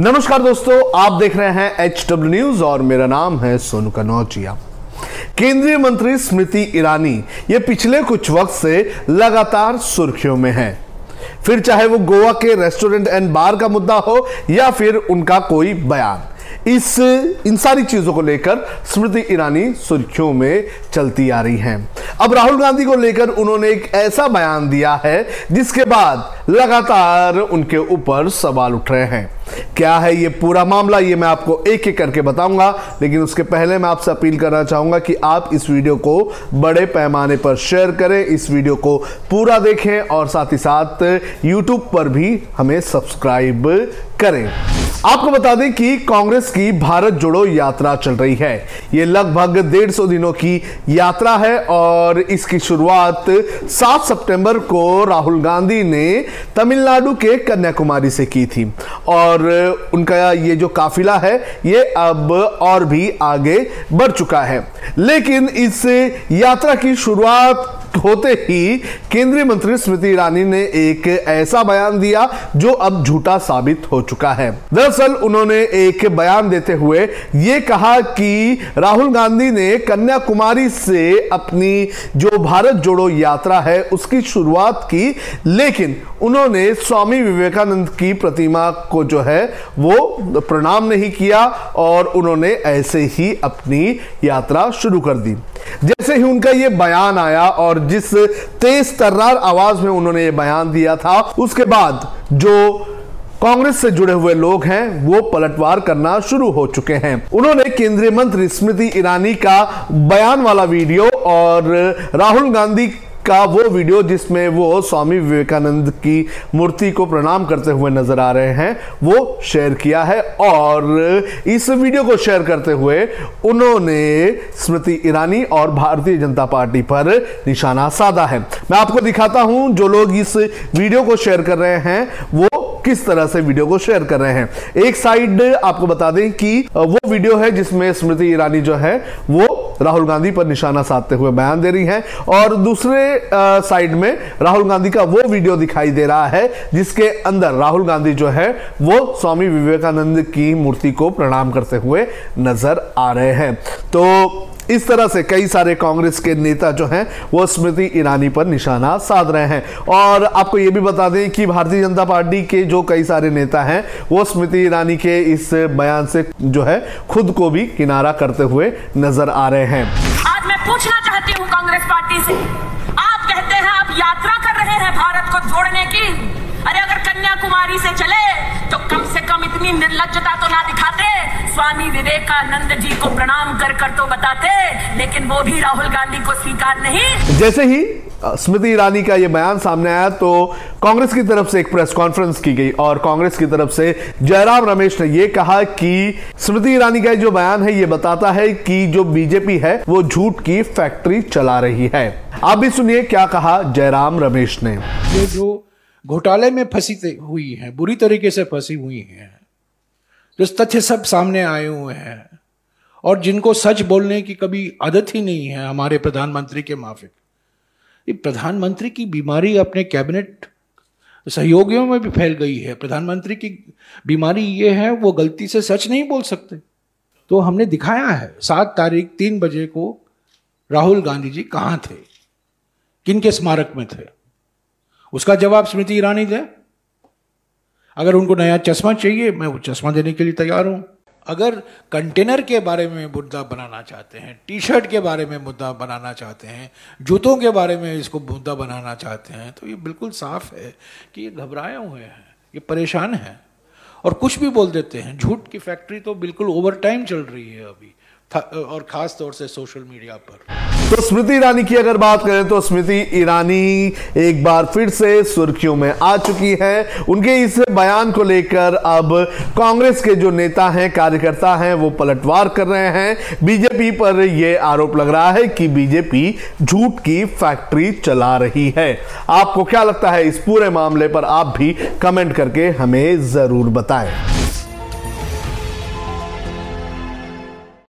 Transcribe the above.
नमस्कार दोस्तों, आप देख रहे हैं एच डब्ल्यू न्यूज़ और मेरा नाम है सोनू कनौजिया केंद्रीय मंत्री स्मृति ईरानी, ये पिछले कुछ वक्त से लगातार सुर्खियों में है। फिर चाहे वो गोवा के रेस्टोरेंट एंड बार का मुद्दा हो या फिर उनका कोई बयान, इस, इन सारी चीज़ों को लेकर स्मृति ईरानी सुर्खियों में चलती आ रही हैं। अब राहुल गांधी को लेकर उन्होंने एक ऐसा बयान दिया है, जिसके बाद लगातार उनके ऊपर सवाल उठ रहे हैं। क्या है ये पूरा मामला, ये मैं आपको एक एक करके बताऊँगा, लेकिन उसके पहले मैं आपसे अपील करना चाहूँगा कि आप इस वीडियो को बड़े पैमाने पर शेयर करें, इस वीडियो को पूरा देखें, और साथ ही साथ यूट्यूब पर भी हमें सब्सक्राइब करें। आपको बता दें कि कांग्रेस की भारत जोड़ो यात्रा चल रही है। ये लगभग डेढ़ सौ दिनों की यात्रा है और इसकी शुरुआत 7 सितंबर को राहुल गांधी ने तमिलनाडु के कन्याकुमारी से की थी और उनका ये जो काफिला है, ये अब और भी आगे बढ़ चुका है। लेकिन इस यात्रा की शुरुआत होते ही केंद्रीय मंत्री स्मृति ईरानी ने एक ऐसा बयान दिया जो अब झूठा साबित हो चुका है। दरअसल उन्होंने एक बयान देते हुए ये कहा कि राहुल गांधी ने कन्याकुमारी से अपनी जो भारत जोड़ो यात्रा है उसकी शुरुआत की, लेकिन उन्होंने स्वामी विवेकानंद की प्रतिमा को जो है, वो प्रणाम नहीं किया और उन्होंने ऐसे ही अपनी यात्रा शुरू कर दी। जैसे ही उनका ये बयान आया और जिस तेज तर्रार आवाज़ में उन्होंने ये बयान दिया था, उसके बाद जो कांग्रेस से जुड़े हुए लोग हैं, वो पलटवार करना शुरू हो चुके हैं। उन्होंने केंद्रीय मंत्री स्मृति ईरानी का बयान वाला वीडियो और राहुल गांधी का वो वीडियो जिसमें वो स्वामी विवेकानंद की मूर्ति को प्रणाम करते हुए नज़र आ रहे हैं, वो शेयर किया है और इस वीडियो को शेयर करते हुए उन्होंने स्मृति ईरानी और भारतीय जनता पार्टी पर निशाना साधा है। मैं आपको दिखाता हूँ जो लोग इस वीडियो को शेयर कर रहे हैं, वो किस तरह से वीडियो को शेयर कर रहे हैं। एक साइड आपको बता दें कि वो वीडियो है जिसमें स्मृति ईरानी जो है, वो राहुल गांधी पर निशाना साधते हुए बयान दे रही हैं और दूसरे साइड में राहुल गांधी का वो वीडियो दिखाई दे रहा है जिसके अंदर राहुल गांधी जो है, वो स्वामी विवेकानंद की मूर्ति को प्रणाम करते हुए नज़र आ रहे हैं। तो इस तरह से कई सारे कांग्रेस के नेता जो हैं, वो स्मृति ईरानी पर निशाना साध रहे हैं। और आपको ये भी बता दें कि भारतीय जनता पार्टी के जो कई सारे नेता हैं, वो स्मृति ईरानी के इस बयान से जो है, खुद को भी किनारा करते हुए नज़र आ रहे हैं। आज मैं पूछना चाहती हूँ कांग्रेस पार्टी से, आप कहते हैं आप यात्रा कर रहे हैं भारत को जोड़ने की? अरे अगर कन्याकुमारी से चले तो कम से कम इतनी निर्लजता तो ना दिखाते। स्वामी विवेकानंद जी को प्रणाम कर कर तो बताते लेकिन वो भी राहुल गांधी को स्वीकार नहीं। जैसे ही स्मृति ईरानी का यह बयान सामने आया तो कांग्रेस की तरफ़ से एक प्रेस कॉन्फ्रेंस की गई और कांग्रेस की तरफ़ से जयराम रमेश ने यह कहा कि स्मृति ईरानी का जो बयान है यह बताता है कि जो बीजेपी है वो झूठ की फैक्ट्री चला रही है। आप भी सुनिए क्या कहा जयराम रमेश ने। ये जो घोटाले में फंसी हुई है बुरी तरीके से फंसी हुई हैं जो तथ्य सब सामने आए हुए हैं और जिनको सच बोलने की कभी आदत ही नहीं है हमारे प्रधानमंत्री के माफिक। ये प्रधानमंत्री की बीमारी अपने कैबिनेट सहयोगियों में भी फैल गई है। प्रधानमंत्री की बीमारी ये है, वो गलती से सच नहीं बोल सकते। तो हमने दिखाया है, सात तारीख तीन बजे को राहुल गांधी जी कहाँ थे? किन के स्मारक में थे? उसका जवाब स्मृति ईरानी दे अगर उनको नया चश्मा चाहिए, मैं वो चश्मा देने के लिए तैयार हूँ। अगर कंटेनर के बारे में मुद्दा बनाना चाहते हैं टी शर्ट के बारे में मुद्दा बनाना चाहते हैं, जूतों के बारे में इसको मुद्दा बनाना चाहते हैं तो ये बिल्कुल साफ़ है कि ये घबराए हुए हैं, ये परेशान हैं। और कुछ भी बोल देते हैं, झूठ की फैक्ट्री तो बिल्कुल ओवर टाइम चल रही है अभी और खास तौर से सोशल मीडिया पर। तो स्मृति ईरानी की अगर बात करें तो स्मृति ईरानी एक बार फिर से सुर्खियों में आ चुकी है। उनके इस बयान को लेकर अब कांग्रेस के जो नेता हैं, कार्यकर्ता हैं, वो पलटवार कर रहे हैं। बीजेपी पर यह आरोप लग रहा है कि बीजेपी झूठ की फैक्ट्री चला रही है। आपको क्या लगता है इस पूरे मामले पर आप भी कमेंट करके हमें ज़रूर बताएँ।